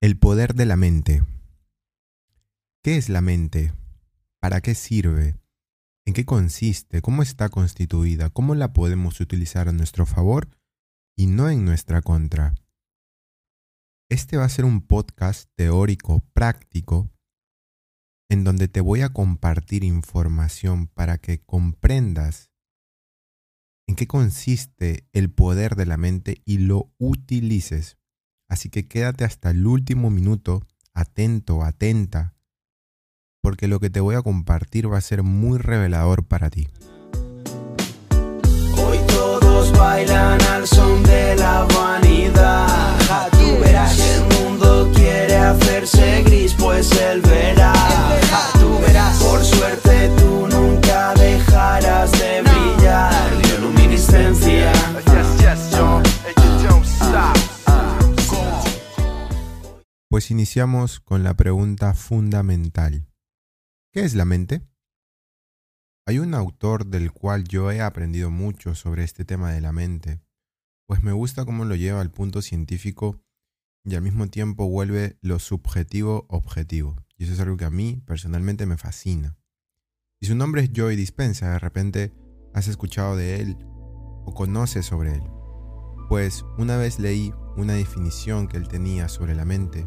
El poder de la mente. ¿Qué es la mente? ¿Para qué sirve? ¿En qué consiste? ¿Cómo está constituida? ¿Cómo la podemos utilizar a nuestro favor y no en nuestra contra? Este va a ser un podcast teórico, práctico, en donde te voy a compartir información para que comprendas en qué consiste el poder de la mente y lo utilices Así que quédate hasta el último minuto, atento, atenta, porque lo que te voy a compartir va a ser muy revelador para ti. Hoy todos bailan al son de la vanidad. Tú verás, el mundo quiere hacerse gris, Pues iniciamos con la pregunta fundamental. ¿Qué es la mente? Hay un autor del cual yo he aprendido mucho sobre este tema de la mente, pues me gusta cómo lo lleva al punto científico y al mismo tiempo vuelve lo subjetivo objetivo. Y eso es algo que a mí personalmente me fascina. Y su nombre es Joy Dispensa, de repente has escuchado de él o conoces sobre él. Pues una vez leí una definición que él tenía sobre la mente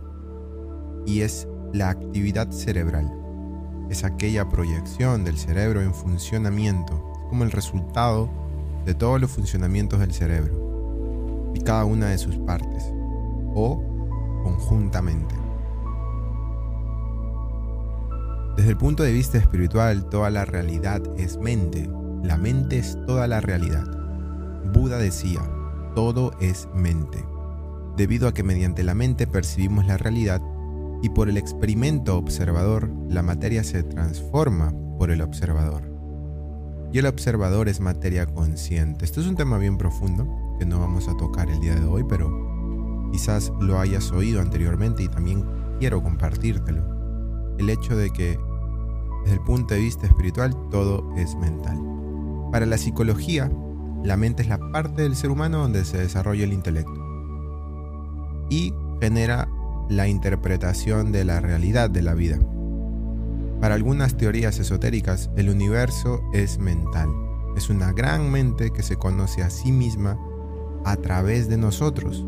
y es la actividad cerebral. Es aquella proyección del cerebro en funcionamiento, como el resultado de todos los funcionamientos del cerebro y cada una de sus partes, o conjuntamente. Desde el punto de vista espiritual, toda la realidad es mente. La mente es toda la realidad. Buda decía, todo es mente. Debido a que mediante la mente percibimos la realidad, y por el experimento observador la materia se transforma por el observador. Y el observador es materia consciente. Esto es un tema bien profundo que no vamos a tocar el día de hoy, pero quizás lo hayas oído anteriormente y también quiero compartírtelo. El hecho de que desde el punto de vista espiritual todo es mental. Para la psicología, la mente es la parte del ser humano donde se desarrolla el intelecto y genera la interpretación de la realidad de la vida. Para algunas teorías esotéricas, el universo es mental. Es una gran mente que se conoce a sí misma a través de nosotros.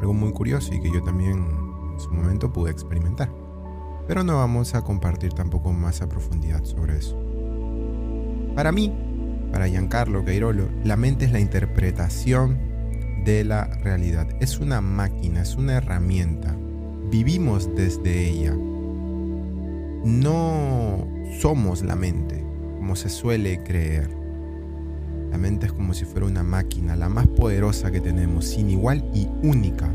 Algo muy curioso y que yo también en su momento pude experimentar. Pero no vamos a compartir tampoco más a profundidad sobre eso. Para mí, para Giancarlo Cairolo, la mente es la interpretación de la realidad. Es una máquina, es una herramienta. Vivimos desde ella. No somos la mente, como se suele creer. La mente es como si fuera una máquina, la más poderosa que tenemos, sin igual y única,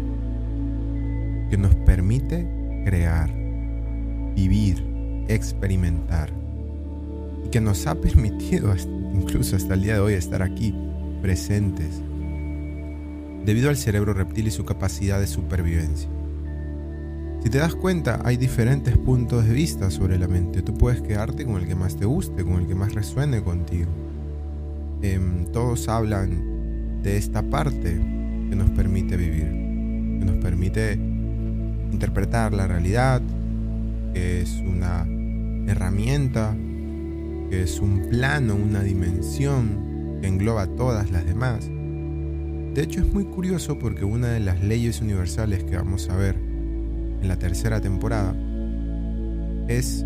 que nos permite crear, vivir, experimentar, y que nos ha permitido incluso hasta el día de hoy estar aquí presentes debido al cerebro reptil y su capacidad de supervivencia. Si te das cuenta, hay diferentes puntos de vista sobre la mente. Tú puedes quedarte con el que más te guste, con el que más resuene contigo. Em, todos hablan de esta parte que nos permite vivir, que nos permite interpretar la realidad, que es una herramienta, que es un plano, una dimensión que engloba todas las demás. De hecho es muy curioso porque una de las leyes universales que vamos a ver en la tercera temporada es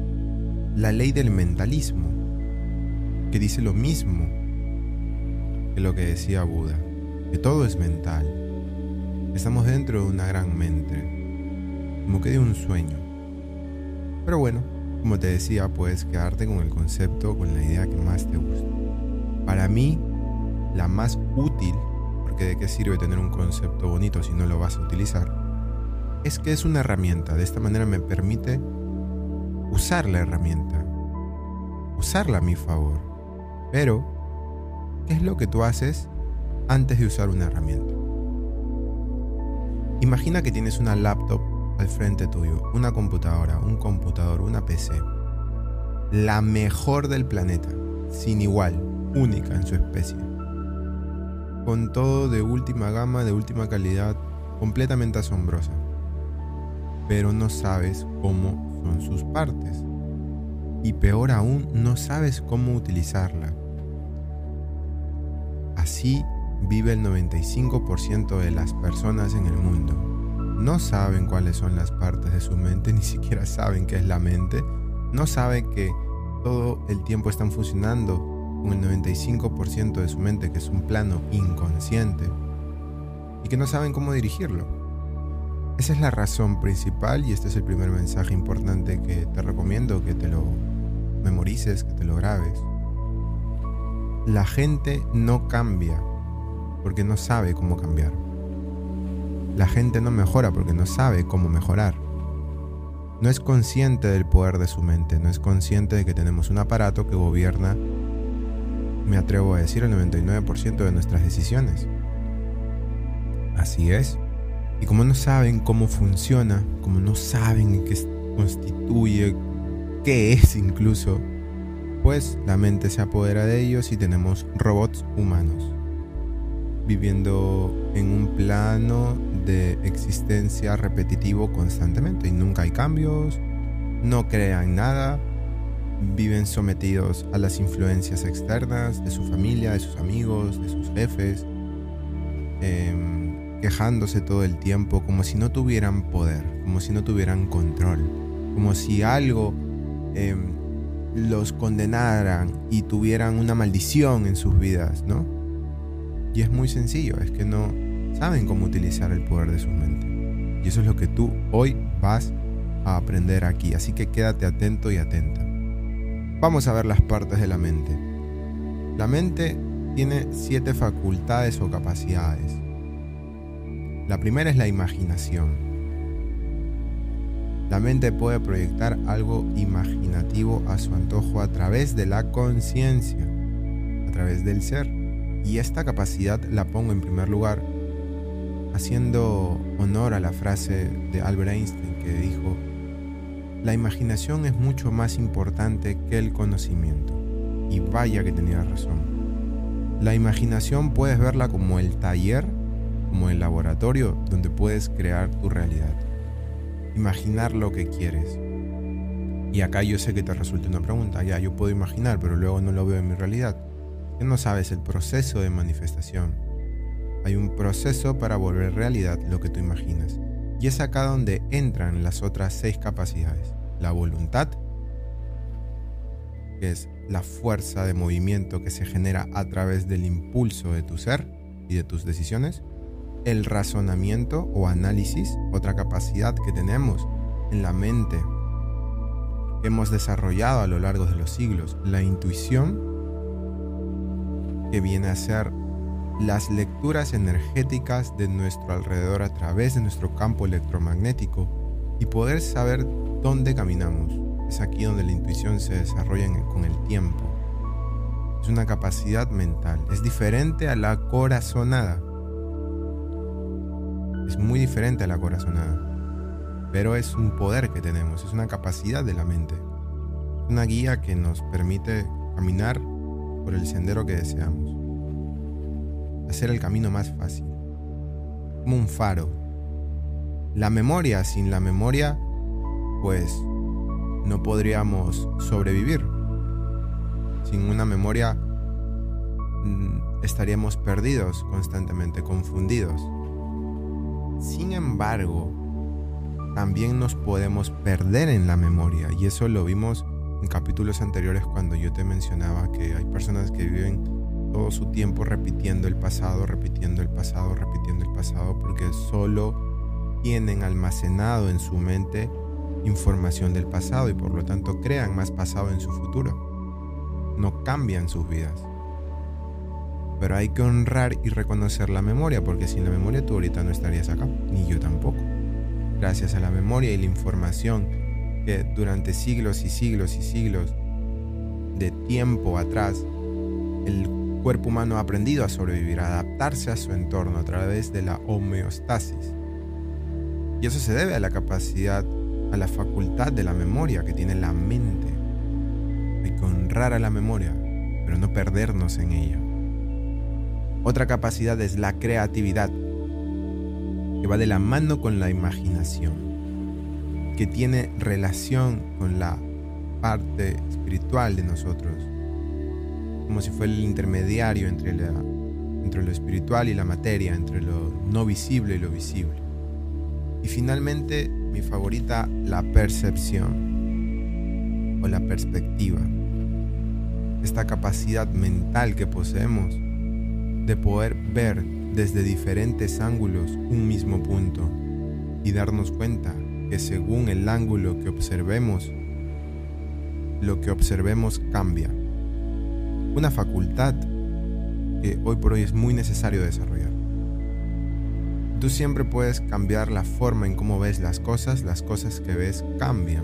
la ley del mentalismo, que dice lo mismo que lo que decía Buda, que todo es mental. Estamos dentro de una gran mente, como que de un sueño. Pero bueno, como te decía, puedes quedarte con el concepto, con la idea que más te gusta. Para mí, la más útil de qué sirve tener un concepto bonito si no lo vas a utilizar, es que es una herramienta. De esta manera me permite usar la herramienta, usarla a mi favor. Pero, ¿qué es lo que tú haces antes de usar una herramienta? Imagina que tienes una laptop al frente tuyo, una computadora, un computador, una PC. La mejor del planeta, sin igual, única en su especie con todo de última gama, de última calidad, completamente asombrosa. pero no sabes cómo son sus partes. Y peor aún, no sabes cómo utilizarla. Así vive el 95% de las personas en el mundo. No saben cuáles son las partes de su mente, ni siquiera saben qué es la mente. No saben que todo el tiempo están funcionando con el 95% de su mente, que es un plano inconsciente, y que no saben cómo dirigirlo. Esa es la razón principal y este es el primer mensaje importante que te recomiendo que te lo memorices, que te lo grabes. La gente no cambia porque no sabe cómo cambiar. La gente no mejora porque no sabe cómo mejorar. No es consciente del poder de su mente, no es consciente de que tenemos un aparato que gobierna, me atrevo a decir, el 99% de nuestras decisiones. Así es. Y como no saben cómo funciona, como no saben qué constituye, qué es incluso, pues la mente se apodera de ellos y tenemos robots humanos viviendo en un plano de existencia repetitivo constantemente y nunca hay cambios, no crean nada, viven sometidos a las influencias externas de su familia, de sus amigos, de sus jefes, em, quejándose todo el tiempo como si no tuvieran poder, como si no tuvieran control, como si algo em, los condenaran y tuvieran una maldición en sus vidas, ¿no? Y es muy sencillo, es que no saben cómo utilizar el poder de su mente. Y eso es lo que tú hoy vas a aprender aquí, así que quédate atento y atenta. Vamos a ver las partes de la mente. La mente tiene siete facultades o capacidades. La primera es la imaginación. La mente puede proyectar algo imaginativo a su antojo a través de la conciencia, a través del ser. Y esta capacidad la pongo en primer lugar haciendo honor a la frase de Albert Einstein que dijo, la imaginación es mucho más importante que el conocimiento. Y vaya que tenía razón. La imaginación puedes verla como el taller, como el laboratorio donde puedes crear tu realidad. Imaginar lo que quieres. Y acá yo sé que te resulta una pregunta, ya yo puedo imaginar, pero luego no lo veo en mi realidad que no sabes el proceso de manifestación. Hay un proceso para volver realidad lo que tú imaginas. Y es acá donde entran las otras seis capacidades. La voluntad, que es la fuerza de movimiento que se genera a través del impulso de tu ser y de tus decisiones. El razonamiento o análisis, otra capacidad que tenemos en la mente que hemos desarrollado a lo largo de los siglos. La intuición que viene a ser las lecturas energéticas de nuestro alrededor a través de nuestro campo electromagnético y poder saber dónde caminamos. Es aquí donde la intuición se desarrolla con el tiempo. Es una capacidad mental. Es diferente a la corazonada. Es muy diferente a la corazonada. Pero es un poder que tenemos, es una capacidad de la mente. Una guía que nos permite caminar por el sendero que deseamos. Hacer el camino más fácil. Como un faro. La memoria, sin la memoria, pues no podríamos sobrevivir. Sin una memoria mm, estaríamos perdidos constantemente, confundidos. Sin embargo, también nos podemos perder en la memoria y eso lo vimos en capítulos anteriores cuando yo te mencionaba que hay personas que viven todo su tiempo repitiendo el pasado, repitiendo el pasado, repitiendo el pasado, porque solo tienen almacenado en su mente información del pasado y por lo tanto crean más pasado en su futuro. No cambian sus vidas. Pero hay que honrar y reconocer la memoria, porque sin la memoria tú ahorita no estarías acá, ni yo tampoco. Gracias a la memoria y la información que durante siglos y siglos y siglos de tiempo atrás, el cuerpo humano ha aprendido a sobrevivir, a adaptarse a su entorno a través de la homeostasis. Y eso se debe a la capacidad, a la facultad de la memoria que tiene la mente. Hay que honrar a la memoria, pero no perdernos en ella. Otra capacidad es la creatividad, que va de la mano con la imaginación. que tiene relación con la parte espiritual de nosotros, como si fuera el intermediario entre, la, entre lo espiritual y la materia, entre lo no visible y lo visible. Y finalmente, mi favorita, la percepción o la perspectiva. Esta capacidad mental que poseemos de poder ver desde diferentes ángulos un mismo punto y darnos cuenta que según el ángulo que observemos, lo que observemos cambia. Una facultad que hoy por hoy es muy necesario desarrollar. Tú siempre puedes cambiar la forma en cómo ves las cosas, las cosas que ves cambian.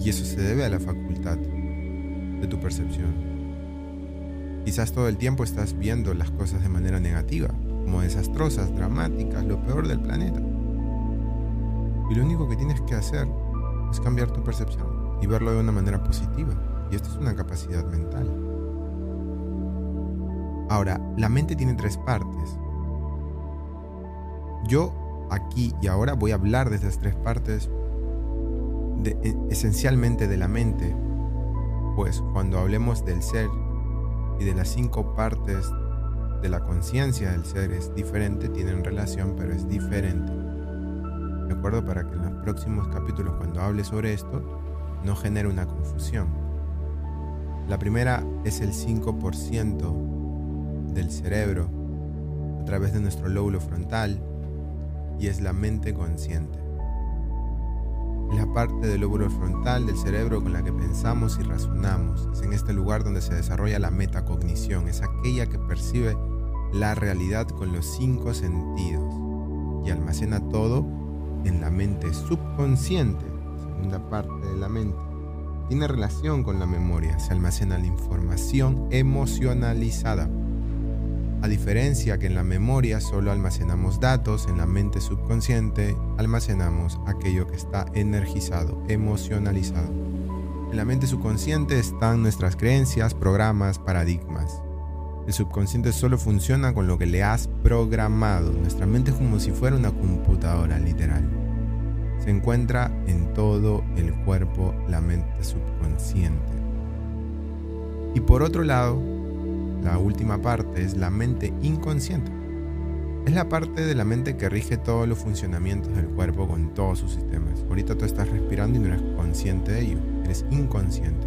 Y eso se debe a la facultad de tu percepción. Quizás todo el tiempo estás viendo las cosas de manera negativa, como desastrosas, dramáticas, lo peor del planeta. Y lo único que tienes que hacer es cambiar tu percepción y verlo de una manera positiva. Y esto es una capacidad mental. Ahora, la mente tiene tres partes. Yo aquí y ahora voy a hablar de esas tres partes e, esencialmente de la mente, pues cuando hablemos del ser y de las cinco partes de la conciencia del ser es diferente, tienen relación, pero es diferente. ¿De acuerdo? Para que en los próximos capítulos, cuando hable sobre esto, no genere una confusión. La primera es el 5% del cerebro a través de nuestro lóbulo frontal y es la mente consciente la parte del lóbulo frontal del cerebro con la que pensamos y razonamos. Es en este lugar donde se desarrolla la metacognición. Es aquella que percibe la realidad con los cinco sentidos y almacena todo en la mente subconsciente, segunda parte de la mente. Tiene relación con la memoria, se almacena la información emocionalizada a diferencia que en la memoria solo almacenamos datos, en la mente subconsciente almacenamos aquello que está energizado, emocionalizado. En la mente subconsciente están nuestras creencias, programas, paradigmas. El subconsciente solo funciona con lo que le has programado. Nuestra mente es como si fuera una computadora literal. Se encuentra en todo el cuerpo la mente subconsciente. Y por otro lado, la última parte es la mente inconsciente. Es la parte de la mente que rige todos los funcionamientos del cuerpo con todos sus sistemas. Ahorita tú estás respirando y no eres consciente de ello, eres inconsciente.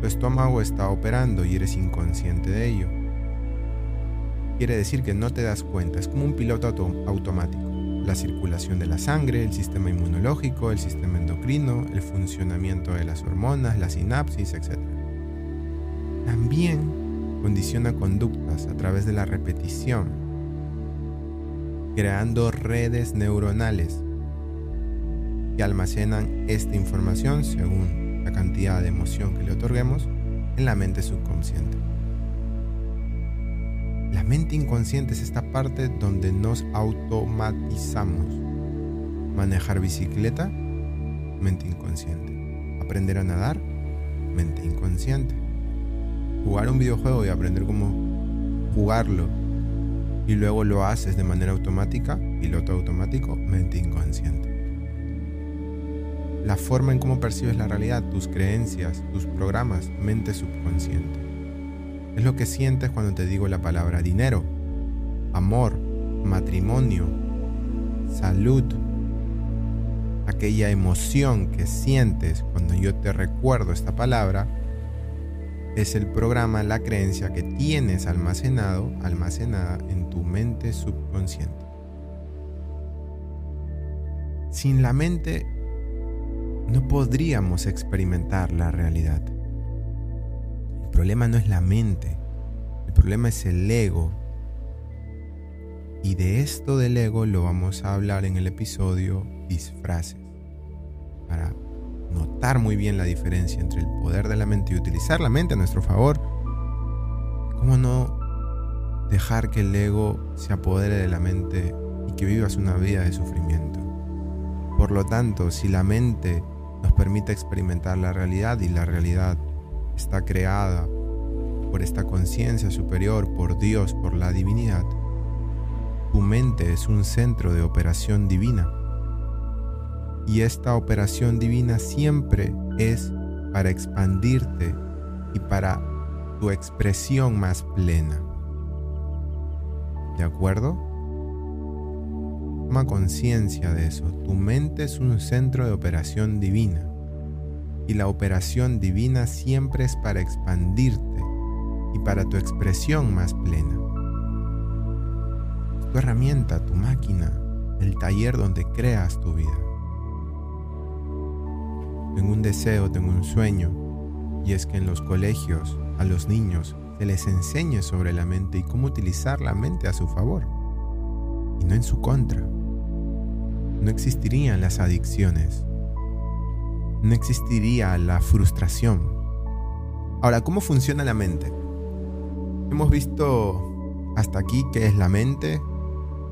Tu estómago está operando y eres inconsciente de ello. Quiere decir que no te das cuenta, es como un piloto automático. La circulación de la sangre, el sistema inmunológico, el sistema endocrino, el funcionamiento de las hormonas, la sinapsis, etc. También condiciona conductas a través de la repetición, creando redes neuronales que almacenan esta información según la cantidad de emoción que le otorguemos en la mente subconsciente. La mente inconsciente es esta parte donde nos automatizamos. Manejar bicicleta, mente inconsciente. Aprender a nadar, mente inconsciente jugar un videojuego y aprender cómo jugarlo y luego lo haces de manera automática, piloto automático, mente inconsciente. La forma en cómo percibes la realidad, tus creencias, tus programas, mente subconsciente. Es lo que sientes cuando te digo la palabra dinero, amor, matrimonio, salud, aquella emoción que sientes cuando yo te recuerdo esta palabra es el programa, la creencia que tienes almacenado, almacenada en tu mente subconsciente. Sin la mente no podríamos experimentar la realidad. El problema no es la mente, el problema es el ego. Y de esto del ego lo vamos a hablar en el episodio disfraces. Para notar muy bien la diferencia entre el poder de la mente y utilizar la mente a nuestro favor, ¿cómo no dejar que el ego se apodere de la mente y que vivas una vida de sufrimiento? Por lo tanto, si la mente nos permite experimentar la realidad y la realidad está creada por esta conciencia superior, por Dios, por la divinidad, tu mente es un centro de operación divina Y esta operación divina siempre es para expandirte y para tu expresión más plena. ¿De acuerdo? Toma conciencia de eso. Tu mente es un centro de operación divina. Y la operación divina siempre es para expandirte y para tu expresión más plena. tu herramienta, tu máquina, el taller donde creas tu vida. Tengo un deseo, tengo un sueño, y es que en los colegios a los niños se les enseñe sobre la mente y cómo utilizar la mente a su favor, y no en su contra no existirían las adicciones, no existiría la frustración. Ahora, ¿cómo funciona la mente? Hemos visto hasta aquí qué es la mente,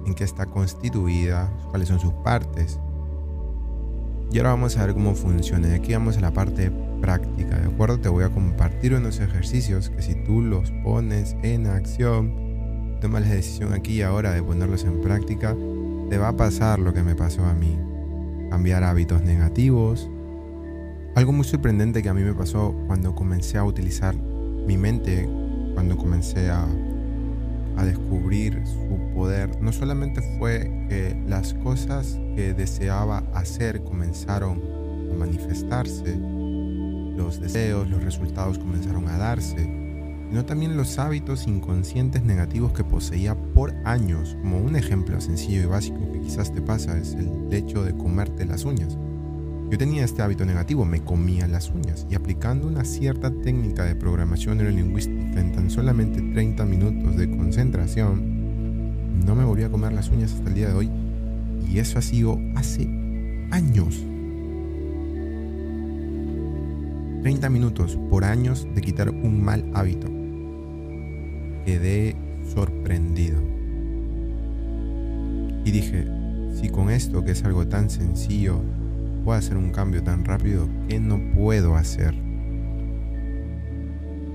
en qué está constituida, cuáles son sus partes. Y ahora vamos a ver cómo funciona. Y aquí vamos a la parte práctica, ¿de acuerdo? Te voy a compartir unos ejercicios que si tú los pones en acción, tomas la decisión aquí y ahora de ponerlos en práctica, te va a pasar lo que me pasó a mí. Cambiar hábitos negativos. Algo muy sorprendente que a mí me pasó cuando comencé a utilizar mi mente, cuando comencé a, a descubrir su poder, no solamente fue que las cosas que deseaba hacer comenzaron a manifestarse, los deseos, los resultados comenzaron a darse, sino también los hábitos inconscientes negativos que poseía por años. Como un ejemplo sencillo y básico que quizás te pasa es el hecho de comerte las uñas. Yo tenía este hábito negativo, me comía las uñas y aplicando una cierta técnica de programación neurolingüística en tan solamente 30 minutos de concentración, no me volví a comer las uñas hasta el día de hoy y eso ha sido hace años. 30 minutos por años de quitar un mal hábito quedé sorprendido. Y dije, si con esto que es algo tan sencillo puedo hacer un cambio tan rápido, ¿qué no puedo hacer?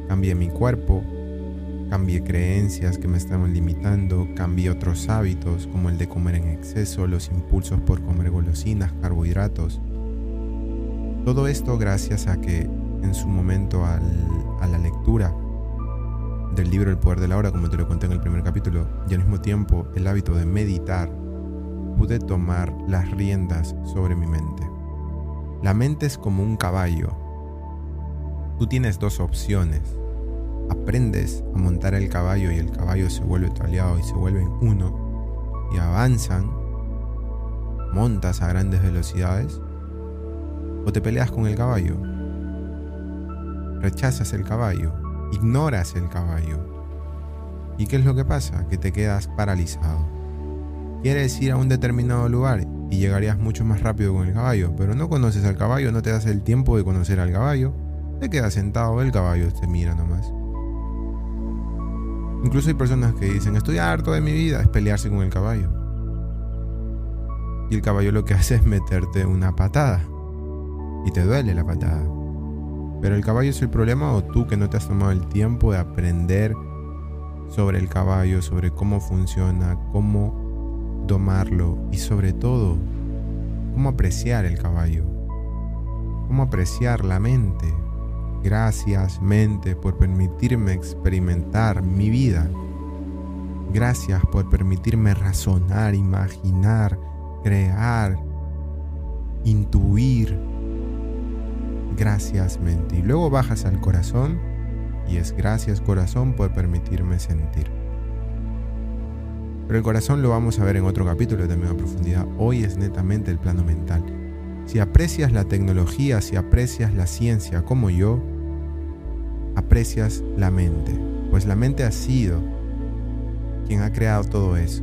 Cambié mi cuerpo, cambié creencias que me estaban limitando, cambié otros hábitos como el de comer en exceso, los impulsos por comer golosinas, carbohidratos. Todo esto gracias a que en su momento a la lectura del libro El Poder de la Hora, como te lo conté en el primer capítulo, y al mismo tiempo el hábito de meditar, pude tomar las riendas sobre mi mente. La mente es como un caballo. Tú tienes dos opciones. Aprendes a montar el caballo y el caballo se vuelve tu y se vuelven uno y avanzan. Montas a grandes velocidades o te peleas con el caballo. Rechazas el caballo ignoras el caballo. ¿Y qué es lo que pasa? Que te quedas paralizado. Quieres ir a un determinado lugar y llegarías mucho más rápido con el caballo, pero no conoces al caballo, no te das el tiempo de conocer al caballo, te quedas sentado, el caballo te mira nomás. Incluso hay personas que dicen, estoy harto de mi vida, es pelearse con el caballo. Y el caballo lo que hace es meterte una patada. Y te duele la patada. Pero el caballo es el problema o tú que no te has tomado el tiempo de aprender sobre el caballo, sobre cómo funciona, cómo domarlo y sobre todo cómo apreciar el caballo, cómo apreciar la mente. Gracias mente por permitirme experimentar mi vida. Gracias por permitirme razonar, imaginar, crear, intuir, gracias mente. Y luego bajas al corazón y es gracias corazón por permitirme sentir. Pero el corazón lo vamos a ver en otro capítulo también a profundidad. Hoy es netamente el plano mental. Si aprecias la tecnología, si aprecias la ciencia como yo, aprecias la mente. Pues la mente ha sido quien ha creado todo eso.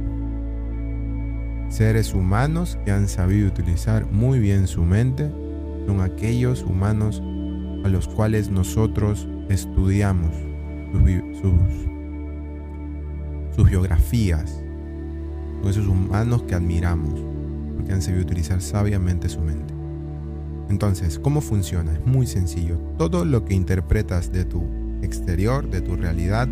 Seres humanos que han sabido utilizar muy bien su mente son aquellos humanos a los cuales nosotros estudiamos sus, sus, biografías, esos humanos que admiramos, porque han sabido utilizar sabiamente su mente. Entonces, ¿cómo funciona? Es muy sencillo. Todo lo que interpretas de tu exterior, de tu realidad,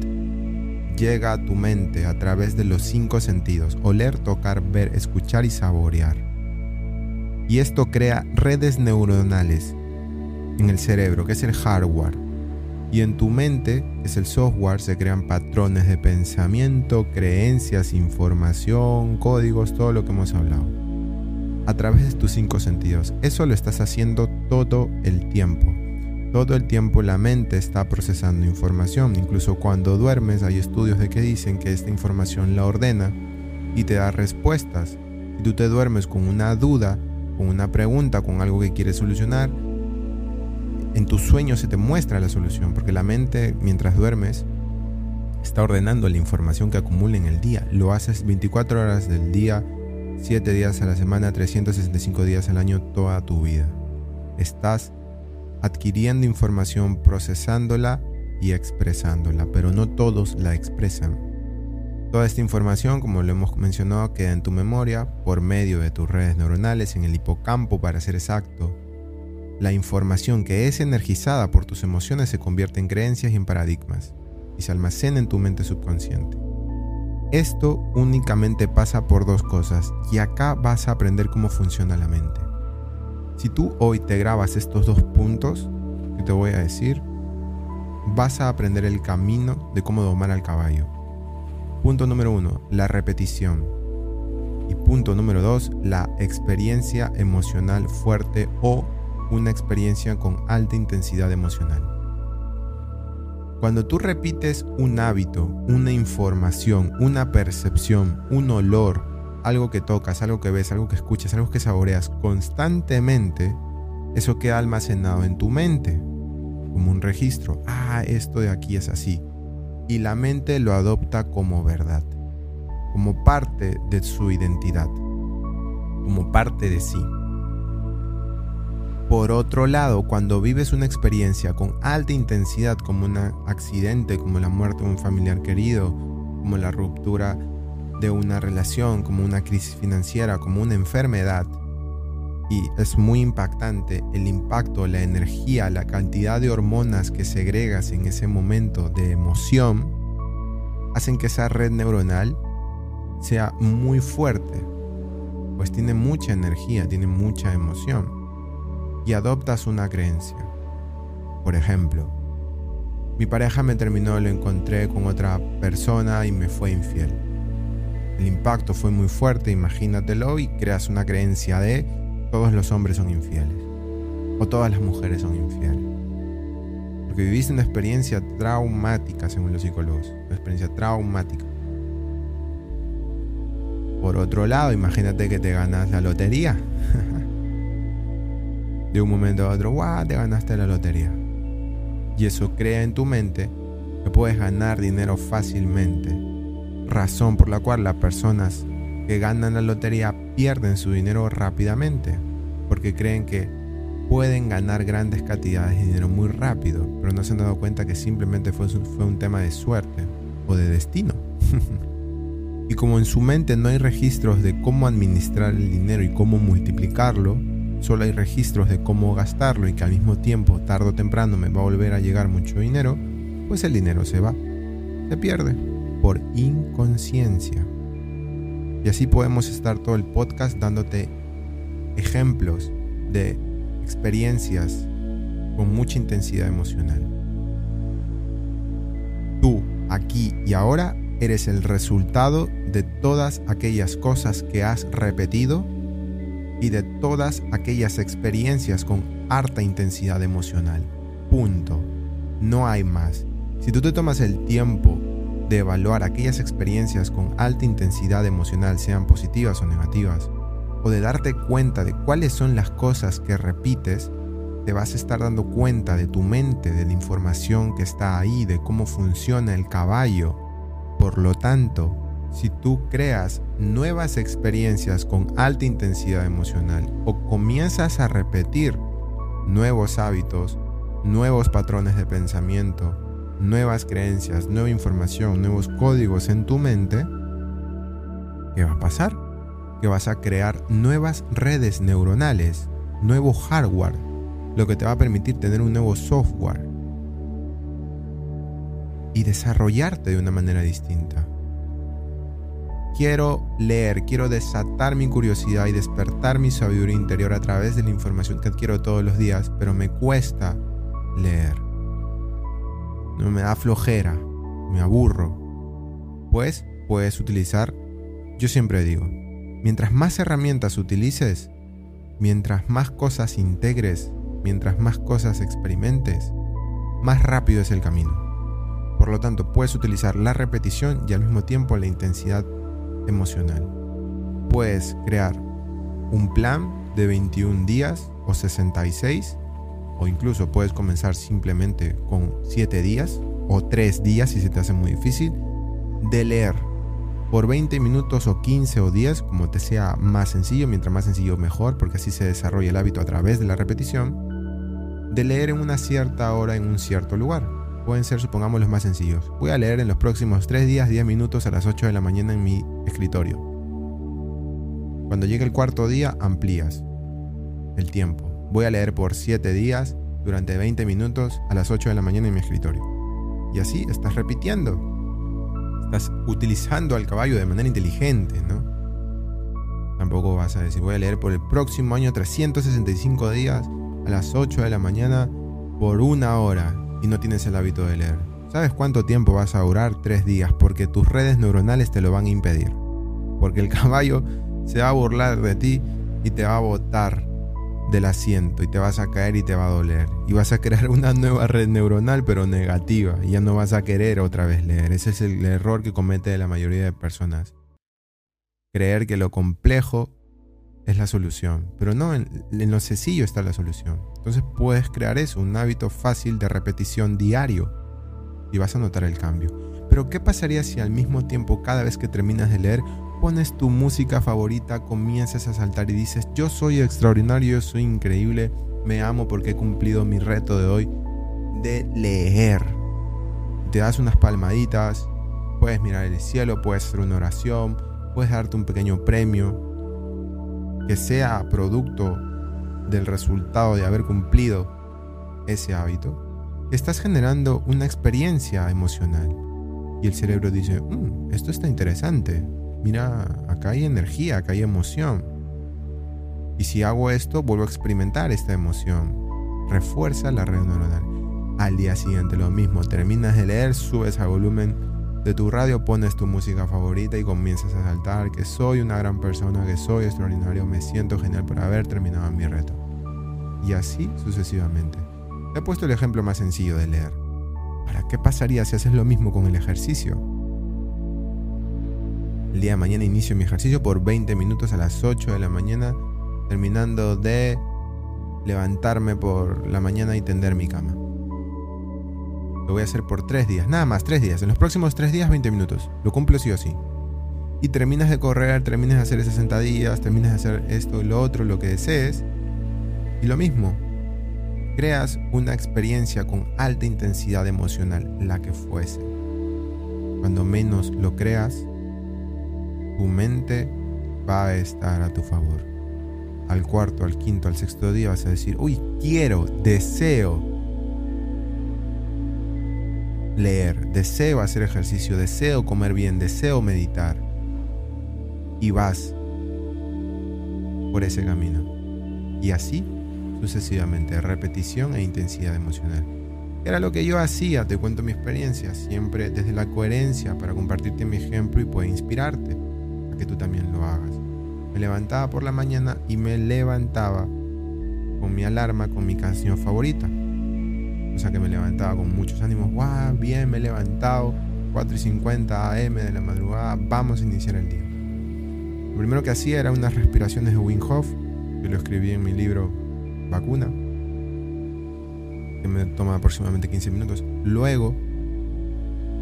llega a tu mente a través de los cinco sentidos. Oler, tocar, ver, escuchar y saborear. Y esto crea redes neuronales en el cerebro, que es el hardware. Y en tu mente, que es el software, se crean patrones de pensamiento, creencias, información, códigos, todo lo que hemos hablado. A través de tus cinco sentidos. Eso lo estás haciendo todo el tiempo. Todo el tiempo la mente está procesando información. Incluso cuando duermes hay estudios de que dicen que esta información la ordena y te da respuestas. Si tú te duermes con una duda, con una pregunta, con algo que quieres solucionar, en tus sueños se te muestra la solución, porque la mente, mientras duermes, está ordenando la información que acumula en el día. Lo haces 24 horas del día, 7 días a la semana, 365 días al año, toda tu vida. Estás adquiriendo información, procesándola y expresándola, pero no todos la expresan. Toda esta información, como lo hemos mencionado, queda en tu memoria por medio de tus redes neuronales, en el hipocampo para ser exacto, la información que es energizada por tus emociones se convierte en creencias y en paradigmas y se almacena en tu mente subconsciente. Esto únicamente pasa por dos cosas y acá vas a aprender cómo funciona la mente. Si tú hoy te grabas estos dos puntos que te voy a decir, vas a aprender el camino de cómo domar al caballo. Punto número uno, la repetición. Y punto número dos, la experiencia emocional fuerte o una experiencia con alta intensidad emocional. Cuando tú repites un hábito, una información, una percepción, un olor, algo que tocas, algo que ves, algo que escuchas, algo que saboreas constantemente, eso queda almacenado en tu mente, como un registro. Ah, esto de aquí es así. Y la mente lo adopta como verdad, como parte de su identidad, como parte de sí. Por otro lado, cuando vives una experiencia con alta intensidad como un accidente, como la muerte de un familiar querido, como la ruptura de una relación, como una crisis financiera, como una enfermedad, y es muy impactante el impacto, la energía, la cantidad de hormonas que segregas en ese momento de emoción, hacen que esa red neuronal sea muy fuerte, pues tiene mucha energía, tiene mucha emoción y adoptas una creencia. Por ejemplo, mi pareja me terminó, lo encontré con otra persona y me fue infiel. El impacto fue muy fuerte, imagínatelo, y creas una creencia de todos los hombres son infieles o todas las mujeres son infieles. Porque viviste una experiencia traumática, según los psicólogos, una experiencia traumática. Por otro lado, imagínate que te ganas la lotería. de un momento a otro, ¡guau! Te ganaste la lotería. Y eso crea en tu mente que puedes ganar dinero fácilmente. Razón por la cual las personas que ganan la lotería pierden su dinero rápidamente. Porque creen que pueden ganar grandes cantidades de dinero muy rápido. Pero no se han dado cuenta que simplemente fue, fue un tema de suerte o de destino. y como en su mente no hay registros de cómo administrar el dinero y cómo multiplicarlo, solo hay registros de cómo gastarlo y que al mismo tiempo, tarde o temprano, me va a volver a llegar mucho dinero, pues el dinero se va, se pierde por inconsciencia. Y así podemos estar todo el podcast dándote ejemplos de experiencias con mucha intensidad emocional. Tú, aquí y ahora, eres el resultado de todas aquellas cosas que has repetido y de todas aquellas experiencias con harta intensidad emocional. Punto. No hay más. Si tú te tomas el tiempo de evaluar aquellas experiencias con alta intensidad emocional, sean positivas o negativas, o de darte cuenta de cuáles son las cosas que repites, te vas a estar dando cuenta de tu mente, de la información que está ahí, de cómo funciona el caballo. Por lo tanto, si tú creas nuevas experiencias con alta intensidad emocional o comienzas a repetir nuevos hábitos, nuevos patrones de pensamiento, nuevas creencias, nueva información, nuevos códigos en tu mente, ¿qué va a pasar? Que vas a crear nuevas redes neuronales, nuevo hardware, lo que te va a permitir tener un nuevo software y desarrollarte de una manera distinta. Quiero leer, quiero desatar mi curiosidad y despertar mi sabiduría interior a través de la información que adquiero todos los días, pero me cuesta leer. No me da flojera, me aburro. Pues puedes utilizar, yo siempre digo, mientras más herramientas utilices, mientras más cosas integres, mientras más cosas experimentes, más rápido es el camino. Por lo tanto, puedes utilizar la repetición y al mismo tiempo la intensidad emocional. Puedes crear un plan de 21 días o 66 o incluso puedes comenzar simplemente con 7 días o 3 días si se te hace muy difícil de leer por 20 minutos o 15 o 10 como te sea más sencillo, mientras más sencillo mejor porque así se desarrolla el hábito a través de la repetición de leer en una cierta hora en un cierto lugar pueden ser, supongamos, los más sencillos. Voy a leer en los próximos 3 días 10 minutos a las 8 de la mañana en mi escritorio. Cuando llegue el cuarto día, amplías el tiempo. Voy a leer por 7 días durante 20 minutos a las 8 de la mañana en mi escritorio. Y así estás repitiendo. Estás utilizando al caballo de manera inteligente, ¿no? Tampoco vas a decir, voy a leer por el próximo año 365 días a las 8 de la mañana por una hora y no tienes el hábito de leer. ¿Sabes cuánto tiempo vas a durar? Tres días, porque tus redes neuronales te lo van a impedir. Porque el caballo se va a burlar de ti y te va a botar del asiento y te vas a caer y te va a doler. Y vas a crear una nueva red neuronal pero negativa y ya no vas a querer otra vez leer. Ese es el error que comete la mayoría de personas. Creer que lo complejo es la solución. Pero no, en, lo sencillo está la solución. Entonces puedes crear eso, un hábito fácil de repetición diario y vas a notar el cambio. Pero ¿qué pasaría si al mismo tiempo cada vez que terminas de leer pones tu música favorita, comienzas a saltar y dices, yo soy extraordinario, yo soy increíble, me amo porque he cumplido mi reto de hoy de leer. Te das unas palmaditas, puedes mirar el cielo, puedes hacer una oración, puedes darte un pequeño premio, que sea producto del resultado de haber cumplido ese hábito, estás generando una experiencia emocional. Y el cerebro dice, mm, esto está interesante. Mira, acá hay energía, acá hay emoción. Y si hago esto, vuelvo a experimentar esta emoción. Refuerza la red neuronal. Al día siguiente lo mismo, terminas de leer, subes a volumen de tu radio pones tu música favorita y comienzas a saltar que soy una gran persona, que soy extraordinario, me siento genial por haber terminado mi reto. Y así sucesivamente. Te he puesto el ejemplo más sencillo de leer. ¿Para qué pasaría si haces lo mismo con el ejercicio? El día de mañana inicio mi ejercicio por 20 minutos a las 8 de la mañana, terminando de levantarme por la mañana y tender mi cama. Lo voy a hacer por tres días, nada más, tres días. En los próximos tres días, 20 minutos. Lo cumplo sí o sí. Y terminas de correr, terminas de hacer esas sentadillas, terminas de hacer esto y lo otro, lo que desees. Y lo mismo, creas una experiencia con alta intensidad emocional, la que fuese. Cuando menos lo creas, tu mente va a estar a tu favor. Al cuarto, al quinto, al sexto día vas a decir, uy, quiero, deseo, leer, deseo hacer ejercicio, deseo comer bien, deseo meditar. Y vas por ese camino. Y así sucesivamente, repetición e intensidad emocional. Era lo que yo hacía, te cuento mi experiencia, siempre desde la coherencia para compartirte mi ejemplo y puede inspirarte a que tú también lo hagas. Me levantaba por la mañana y me levantaba con mi alarma, con mi canción favorita. O sea que me levantaba con muchos ánimos. ¡Wow! Bien, me he levantado. 4 y 50 AM de la madrugada. Vamos a iniciar el día. Lo primero que hacía era unas respiraciones de Wim Hof, que lo escribí en mi libro Vacuna, que me toma aproximadamente 15 minutos. Luego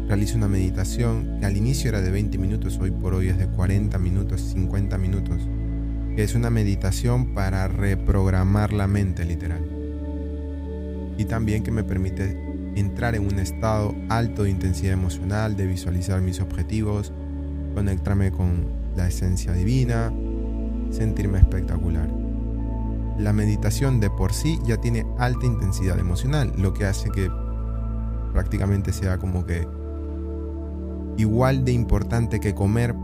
realizo una meditación que al inicio era de 20 minutos, hoy por hoy es de 40 minutos, 50 minutos, que es una meditación para reprogramar la mente literal y también que me permite entrar en un estado alto de intensidad emocional, de visualizar mis objetivos, conectarme con la esencia divina, sentirme espectacular. La meditación de por sí ya tiene alta intensidad emocional, lo que hace que prácticamente sea como que igual de importante que comer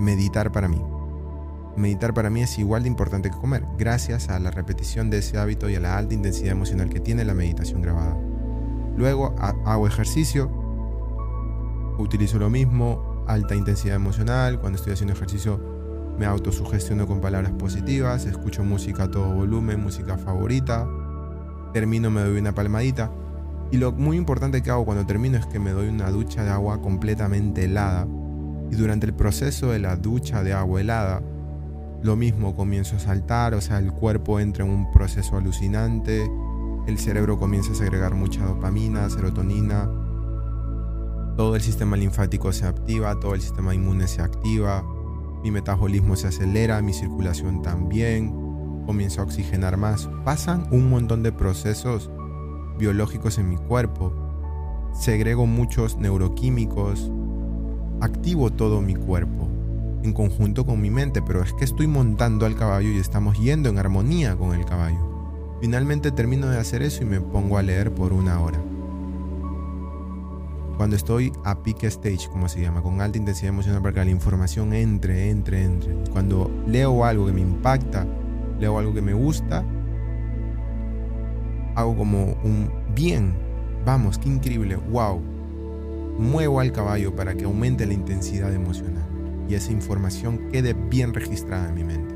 meditar para mí. Meditar para mí es igual de importante que comer, gracias a la repetición de ese hábito y a la alta intensidad emocional que tiene la meditación grabada. Luego hago ejercicio, utilizo lo mismo, alta intensidad emocional, cuando estoy haciendo ejercicio me autosugestiono con palabras positivas, escucho música a todo volumen, música favorita, termino me doy una palmadita y lo muy importante que hago cuando termino es que me doy una ducha de agua completamente helada y durante el proceso de la ducha de agua helada lo mismo comienzo a saltar, o sea, el cuerpo entra en un proceso alucinante, el cerebro comienza a segregar mucha dopamina, serotonina, todo el sistema linfático se activa, todo el sistema inmune se activa, mi metabolismo se acelera, mi circulación también, comienzo a oxigenar más. Pasan un montón de procesos biológicos en mi cuerpo, segrego muchos neuroquímicos, activo todo mi cuerpo en conjunto con mi mente, pero es que estoy montando al caballo y estamos yendo en armonía con el caballo. Finalmente termino de hacer eso y me pongo a leer por una hora. Cuando estoy a peak stage, como se llama, con alta intensidad emocional para que la información entre, entre, entre. Cuando leo algo que me impacta, leo algo que me gusta, hago como un bien, vamos, qué increíble, wow. Muevo al caballo para que aumente la intensidad emocional y esa información quede bien registrada en mi mente.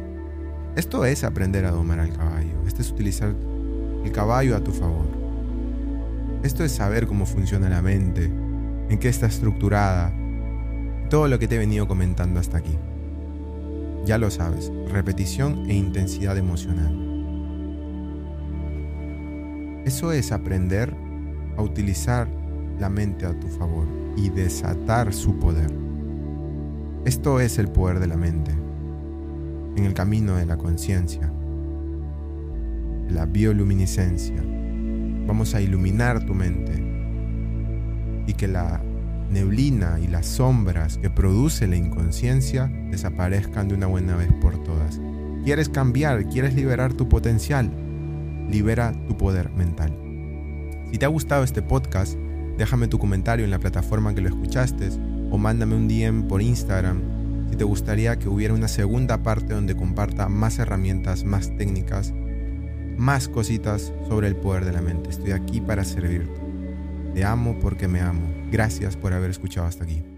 Esto es aprender a domar al caballo, esto es utilizar el caballo a tu favor. Esto es saber cómo funciona la mente, en qué está estructurada, todo lo que te he venido comentando hasta aquí. Ya lo sabes, repetición e intensidad emocional. Eso es aprender a utilizar la mente a tu favor y desatar su poder. Esto es el poder de la mente en el camino de la conciencia, la bioluminiscencia. Vamos a iluminar tu mente y que la neblina y las sombras que produce la inconsciencia desaparezcan de una buena vez por todas. ¿Quieres cambiar? ¿Quieres liberar tu potencial? libera tu poder mental. Si te ha gustado este podcast, déjame tu comentario en la plataforma que lo escuchaste o mándame un DM por Instagram si te gustaría que hubiera una segunda parte donde comparta más herramientas, más técnicas, más cositas sobre el poder de la mente. Estoy aquí para servirte. Te amo porque me amo. Gracias por haber escuchado hasta aquí.